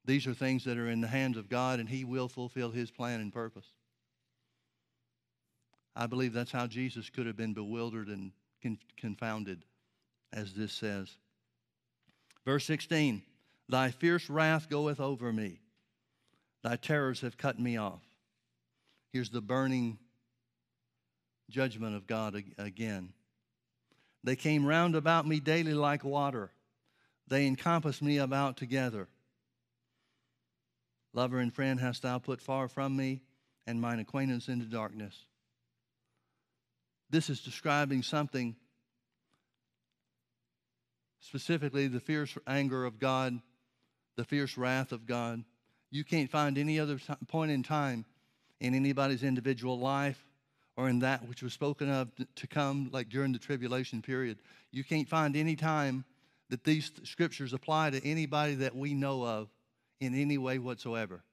These are things that are in the hands of God, and he will fulfill his plan and purpose. I believe that's how Jesus could have been bewildered and confounded, as this says. Verse 16 Thy fierce wrath goeth over me, thy terrors have cut me off. Here's the burning judgment of God again. They came round about me daily like water. They encompassed me about together. Lover and friend hast thou put far from me, and mine acquaintance into darkness. This is describing something, specifically the fierce anger of God, the fierce wrath of God. You can't find any other point in time in anybody's individual life or in that which was spoken of to come, like during the tribulation period. You can't find any time that these scriptures apply to anybody that we know of in any way whatsoever.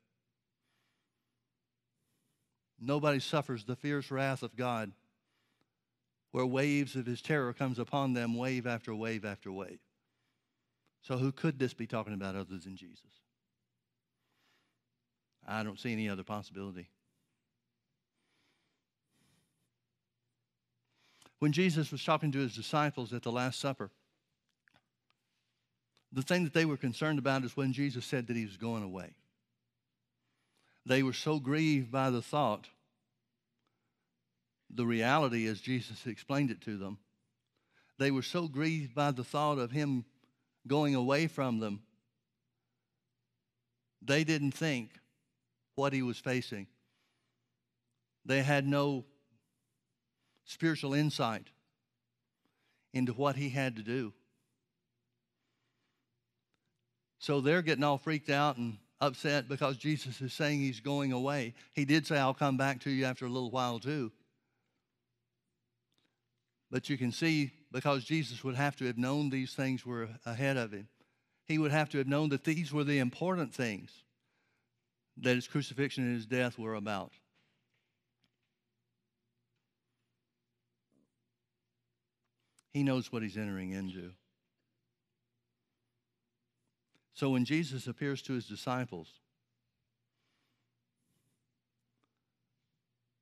Nobody suffers the fierce wrath of God where waves of his terror comes upon them wave after wave after wave. So who could this be talking about other than Jesus? I don't see any other possibility. When Jesus was talking to his disciples at the Last Supper, the thing that they were concerned about is when Jesus said that he was going away. They were so grieved by the thought. The reality, as Jesus explained it to them, they were so grieved by the thought of him going away from them, they didn't think what he was facing. They had no spiritual insight into what he had to do. So they're getting all freaked out and upset because Jesus is saying he's going away. He did say, I'll come back to you after a little while too. But you can see because Jesus would have to have known these things were ahead of him, he would have to have known that these were the important things that his crucifixion and his death were about. He knows what he's entering into. So when Jesus appears to his disciples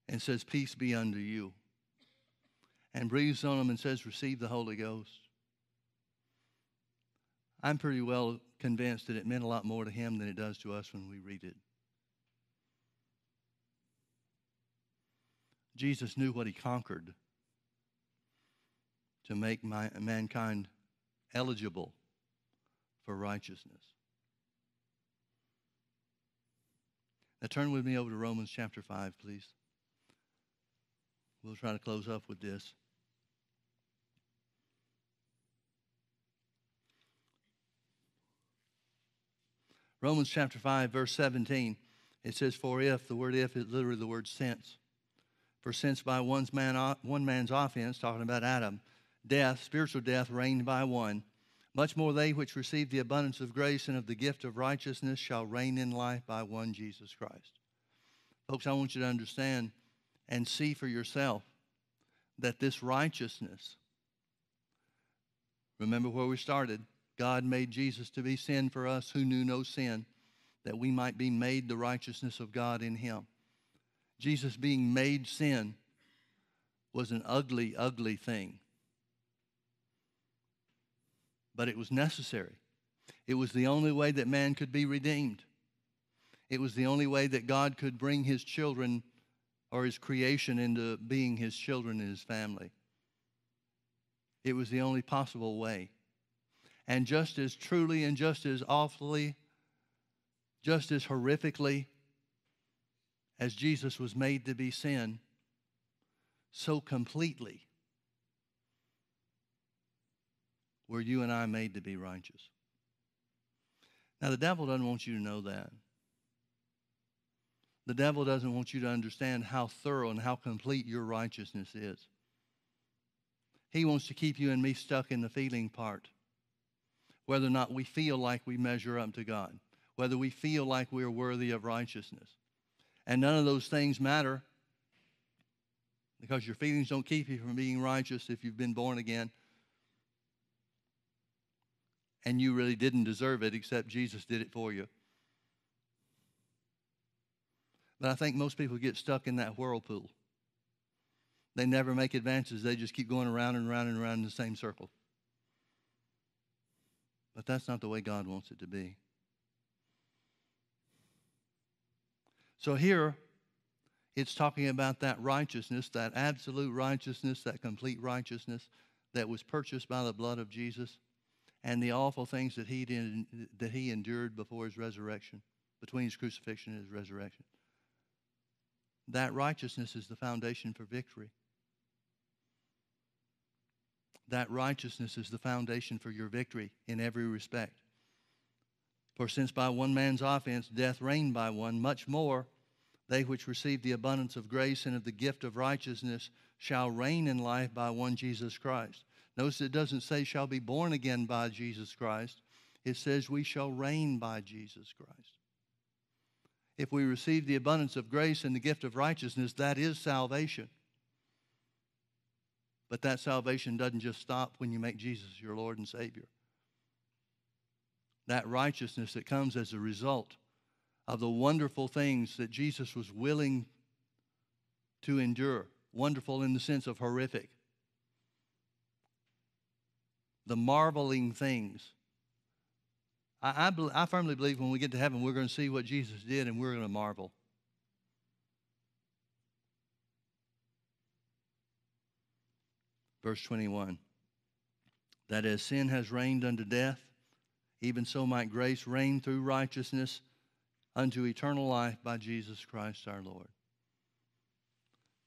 and says, Peace be unto you, and breathes on them and says, Receive the Holy Ghost, I'm pretty well convinced that it meant a lot more to him than it does to us when we read it. Jesus knew what he conquered to make my, mankind eligible for righteousness. Now turn with me over to Romans chapter 5, please. We'll try to close up with this. Romans chapter 5, verse 17, it says, For if, the word if is literally the word since. For since by one's man, one man's offense, talking about Adam, death, spiritual death, reigned by one. Much more they which receive the abundance of grace and of the gift of righteousness shall reign in life by one Jesus Christ. Folks, I want you to understand and see for yourself that this righteousness, remember where we started, God made Jesus to be sin for us who knew no sin, that we might be made the righteousness of God in him. Jesus being made sin was an ugly, ugly thing but it was necessary. It was the only way that man could be redeemed. It was the only way that God could bring his children or his creation into being his children and his family. It was the only possible way. And just as truly and just as awfully, just as horrifically as Jesus was made to be sin, so completely were you and I made to be righteous. Now, the devil doesn't want you to know that. The devil doesn't want you to understand how thorough and how complete your righteousness is. He wants to keep you and me stuck in the feeling part. Whether or not we feel like we measure up to God, whether we feel like we're worthy of righteousness. And none of those things matter because your feelings don't keep you from being righteous if you've been born again. And you really didn't deserve it except Jesus did it for you. But I think most people get stuck in that whirlpool. They never make advances. They just keep going around and around and around in the same circle. But that's not the way God wants it to be. So here, it's talking about that righteousness, that absolute righteousness, that complete righteousness that was purchased by the blood of Jesus, and the awful things that he did, that he endured before his resurrection, between his crucifixion and his resurrection. That righteousness is the foundation for victory. That righteousness is the foundation for your victory in every respect. For since by one man's offense death reigned by one, much more they which receive the abundance of grace and of the gift of righteousness shall reign in life by one Jesus Christ. Notice it doesn't say shall be born again by Jesus Christ. It says we shall reign by Jesus Christ. If we receive the abundance of grace and the gift of righteousness, that is salvation. But that salvation doesn't just stop when you make Jesus your Lord and Savior. That righteousness that comes as a result of the wonderful things that Jesus was willing to endure. Wonderful in the sense of horrific. The marveling things. I, I, I firmly believe when we get to heaven, we're going to see what Jesus did and we're going to marvel. Verse 21 that as sin has reigned unto death, even so might grace reign through righteousness unto eternal life by Jesus Christ our Lord.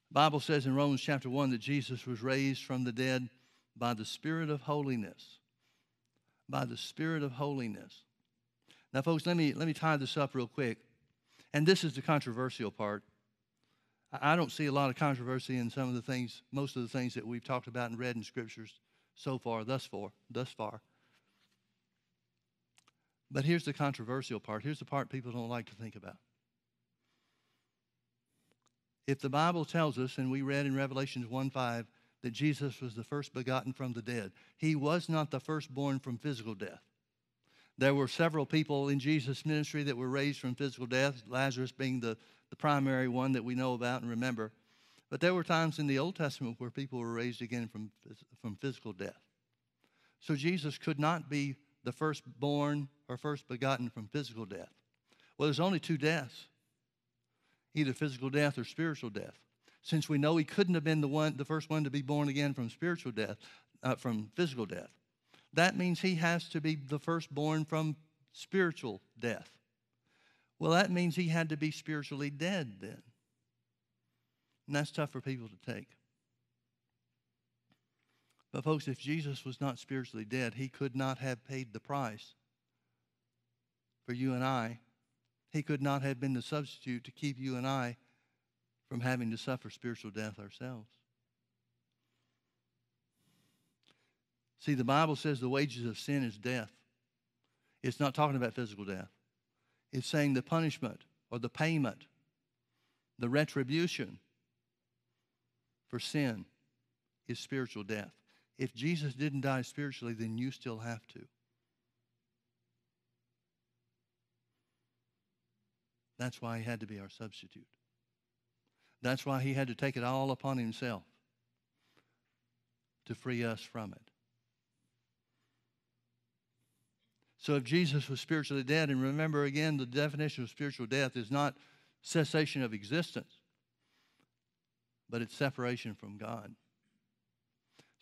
The Bible says in Romans chapter 1 that Jesus was raised from the dead by the Spirit of holiness. By the Spirit of holiness. Now, folks, let me, let me tie this up real quick. And this is the controversial part. I don't see a lot of controversy in some of the things, most of the things that we've talked about and read in scriptures so far, thus far, thus far. But here's the controversial part. Here's the part people don't like to think about. If the Bible tells us, and we read in Revelations 1 5, that Jesus was the first begotten from the dead, he was not the firstborn from physical death. There were several people in Jesus' ministry that were raised from physical death, Lazarus being the the primary one that we know about and remember. But there were times in the Old Testament where people were raised again from, from physical death. So Jesus could not be the firstborn or first begotten from physical death. Well, there's only two deaths either physical death or spiritual death. Since we know he couldn't have been the one, the first one to be born again from spiritual death, uh, from physical death, that means he has to be the firstborn from spiritual death. Well, that means he had to be spiritually dead then. And that's tough for people to take. But, folks, if Jesus was not spiritually dead, he could not have paid the price for you and I. He could not have been the substitute to keep you and I from having to suffer spiritual death ourselves. See, the Bible says the wages of sin is death. It's not talking about physical death. It's saying the punishment or the payment, the retribution for sin is spiritual death. If Jesus didn't die spiritually, then you still have to. That's why he had to be our substitute. That's why he had to take it all upon himself to free us from it. So if Jesus was spiritually dead, and remember again, the definition of spiritual death is not cessation of existence, but it's separation from God.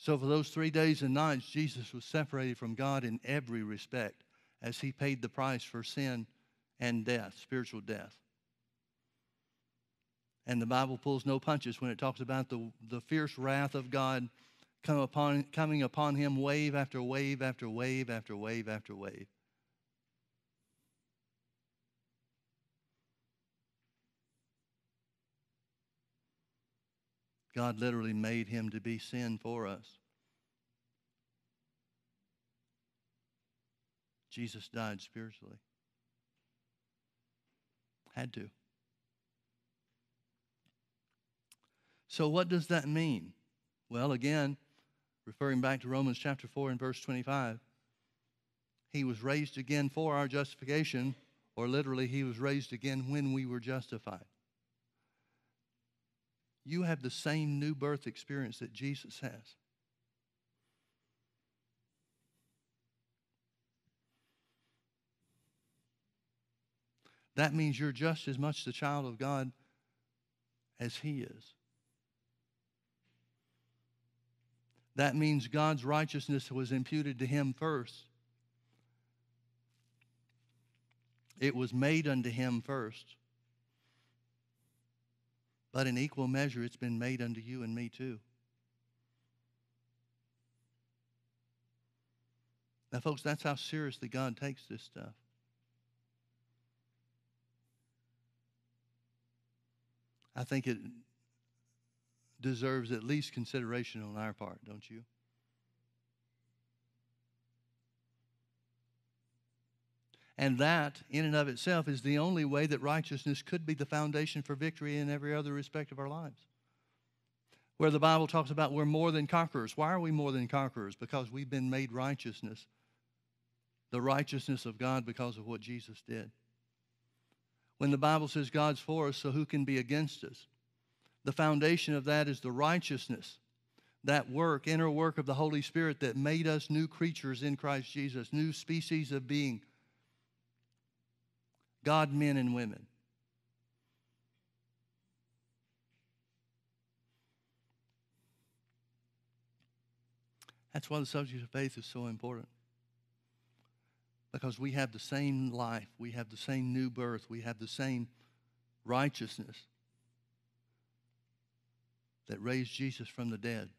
So, for those three days and nights, Jesus was separated from God in every respect as he paid the price for sin and death, spiritual death. And the Bible pulls no punches when it talks about the, the fierce wrath of God come upon, coming upon him wave after wave after wave after wave after wave. God literally made him to be sin for us. Jesus died spiritually. Had to. So, what does that mean? Well, again, referring back to Romans chapter 4 and verse 25, he was raised again for our justification, or literally, he was raised again when we were justified you have the same new birth experience that Jesus has. That means you're just as much the child of God as He is. That means God's righteousness was imputed to Him first. It was made unto Him first. But in equal measure, it's been made unto you and me too. Now, folks, that's how seriously God takes this stuff. I think it deserves at least consideration on our part, don't you? And that, in and of itself, is the only way that righteousness could be the foundation for victory in every other respect of our lives. Where the Bible talks about we're more than conquerors. Why are we more than conquerors? Because we've been made righteousness, the righteousness of God because of what Jesus did. When the Bible says God's for us, so who can be against us? The foundation of that is the righteousness, that work, inner work of the Holy Spirit that made us new creatures in Christ Jesus, new species of being God, men, and women. That's why the subject of faith is so important. Because we have the same life, we have the same new birth, we have the same righteousness that raised Jesus from the dead.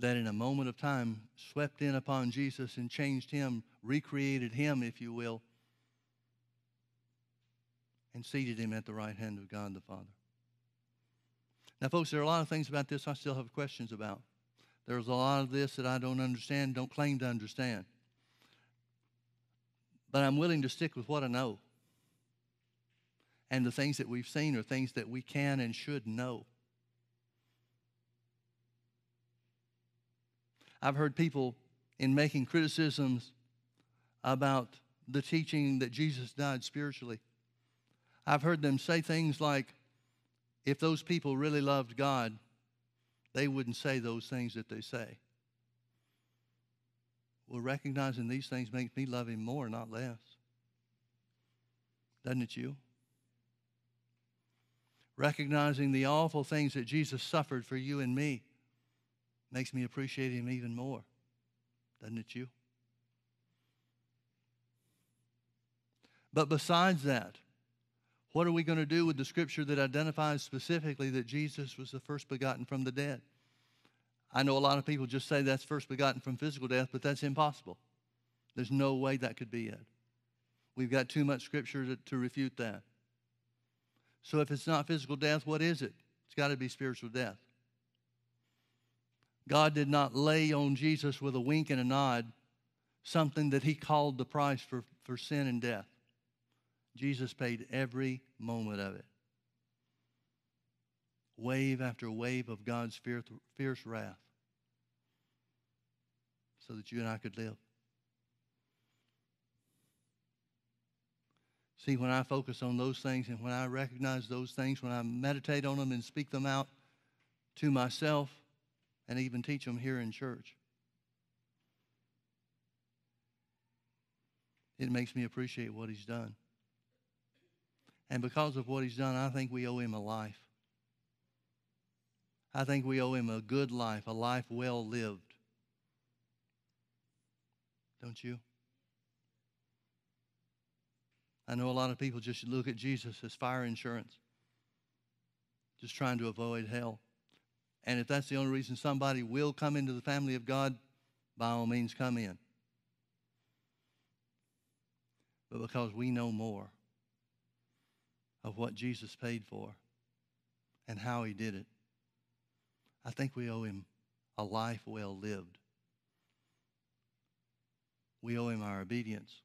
That in a moment of time swept in upon Jesus and changed him, recreated him, if you will, and seated him at the right hand of God the Father. Now, folks, there are a lot of things about this I still have questions about. There's a lot of this that I don't understand, don't claim to understand. But I'm willing to stick with what I know. And the things that we've seen are things that we can and should know. I've heard people in making criticisms about the teaching that Jesus died spiritually I've heard them say things like, if those people really loved God, they wouldn't say those things that they say. Well, recognizing these things makes me love Him more, not less. Doesn't it you? Recognizing the awful things that Jesus suffered for you and me makes me appreciate Him even more. Doesn't it you? But besides that, what are we going to do with the scripture that identifies specifically that Jesus was the first begotten from the dead? I know a lot of people just say that's first begotten from physical death, but that's impossible. There's no way that could be it. We've got too much scripture to, to refute that. So if it's not physical death, what is it? It's got to be spiritual death. God did not lay on Jesus with a wink and a nod something that he called the price for, for sin and death. Jesus paid every moment of it. Wave after wave of God's fierce, wrath so that you and I could live. See, when I focus on those things and when I recognize those things, when I meditate on them and speak them out to myself and even teach them here in church, it makes me appreciate what he's done. And because of what he's done, I think we owe him a life. I think we owe him a good life, a life well lived. Don't you? I know a lot of people just look at Jesus as fire insurance, just trying to avoid hell. And if that's the only reason somebody will come into the family of God, by all means come in. But because we know more of what Jesus paid for and how he did it, I think we owe him a life well lived. We owe him our obedience.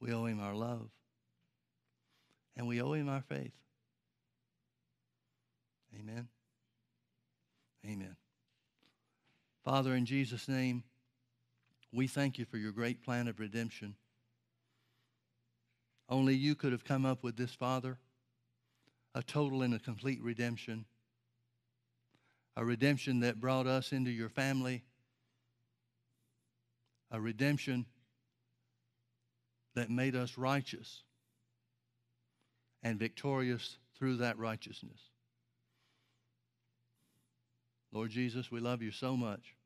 We owe him our love. And we owe him our faith. Amen. Amen. Father, in Jesus' name, we thank you for your great plan of redemption. Only you could have come up with this, Father, a total and a complete redemption, a redemption that brought us into your family, a redemption that made us righteous and victorious through that righteousness. Lord Jesus, we love you so much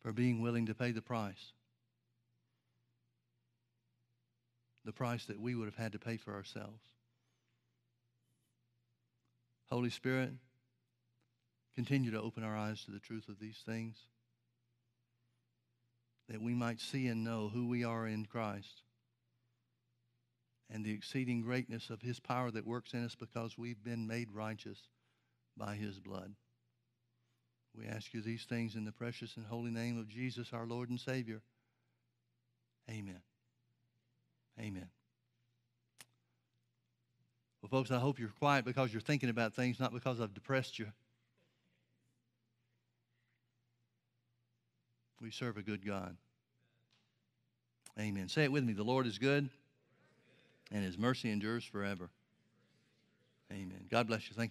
for being willing to pay the price. The price that we would have had to pay for ourselves. Holy Spirit, continue to open our eyes to the truth of these things that we might see and know who we are in Christ and the exceeding greatness of his power that works in us because we've been made righteous by his blood. We ask you these things in the precious and holy name of Jesus, our Lord and Savior. Amen. Amen. Well, folks, I hope you're quiet because you're thinking about things, not because I've depressed you. We serve a good God. Amen. Say it with me. The Lord is good, and his mercy endures forever. Amen. God bless you. Thank you.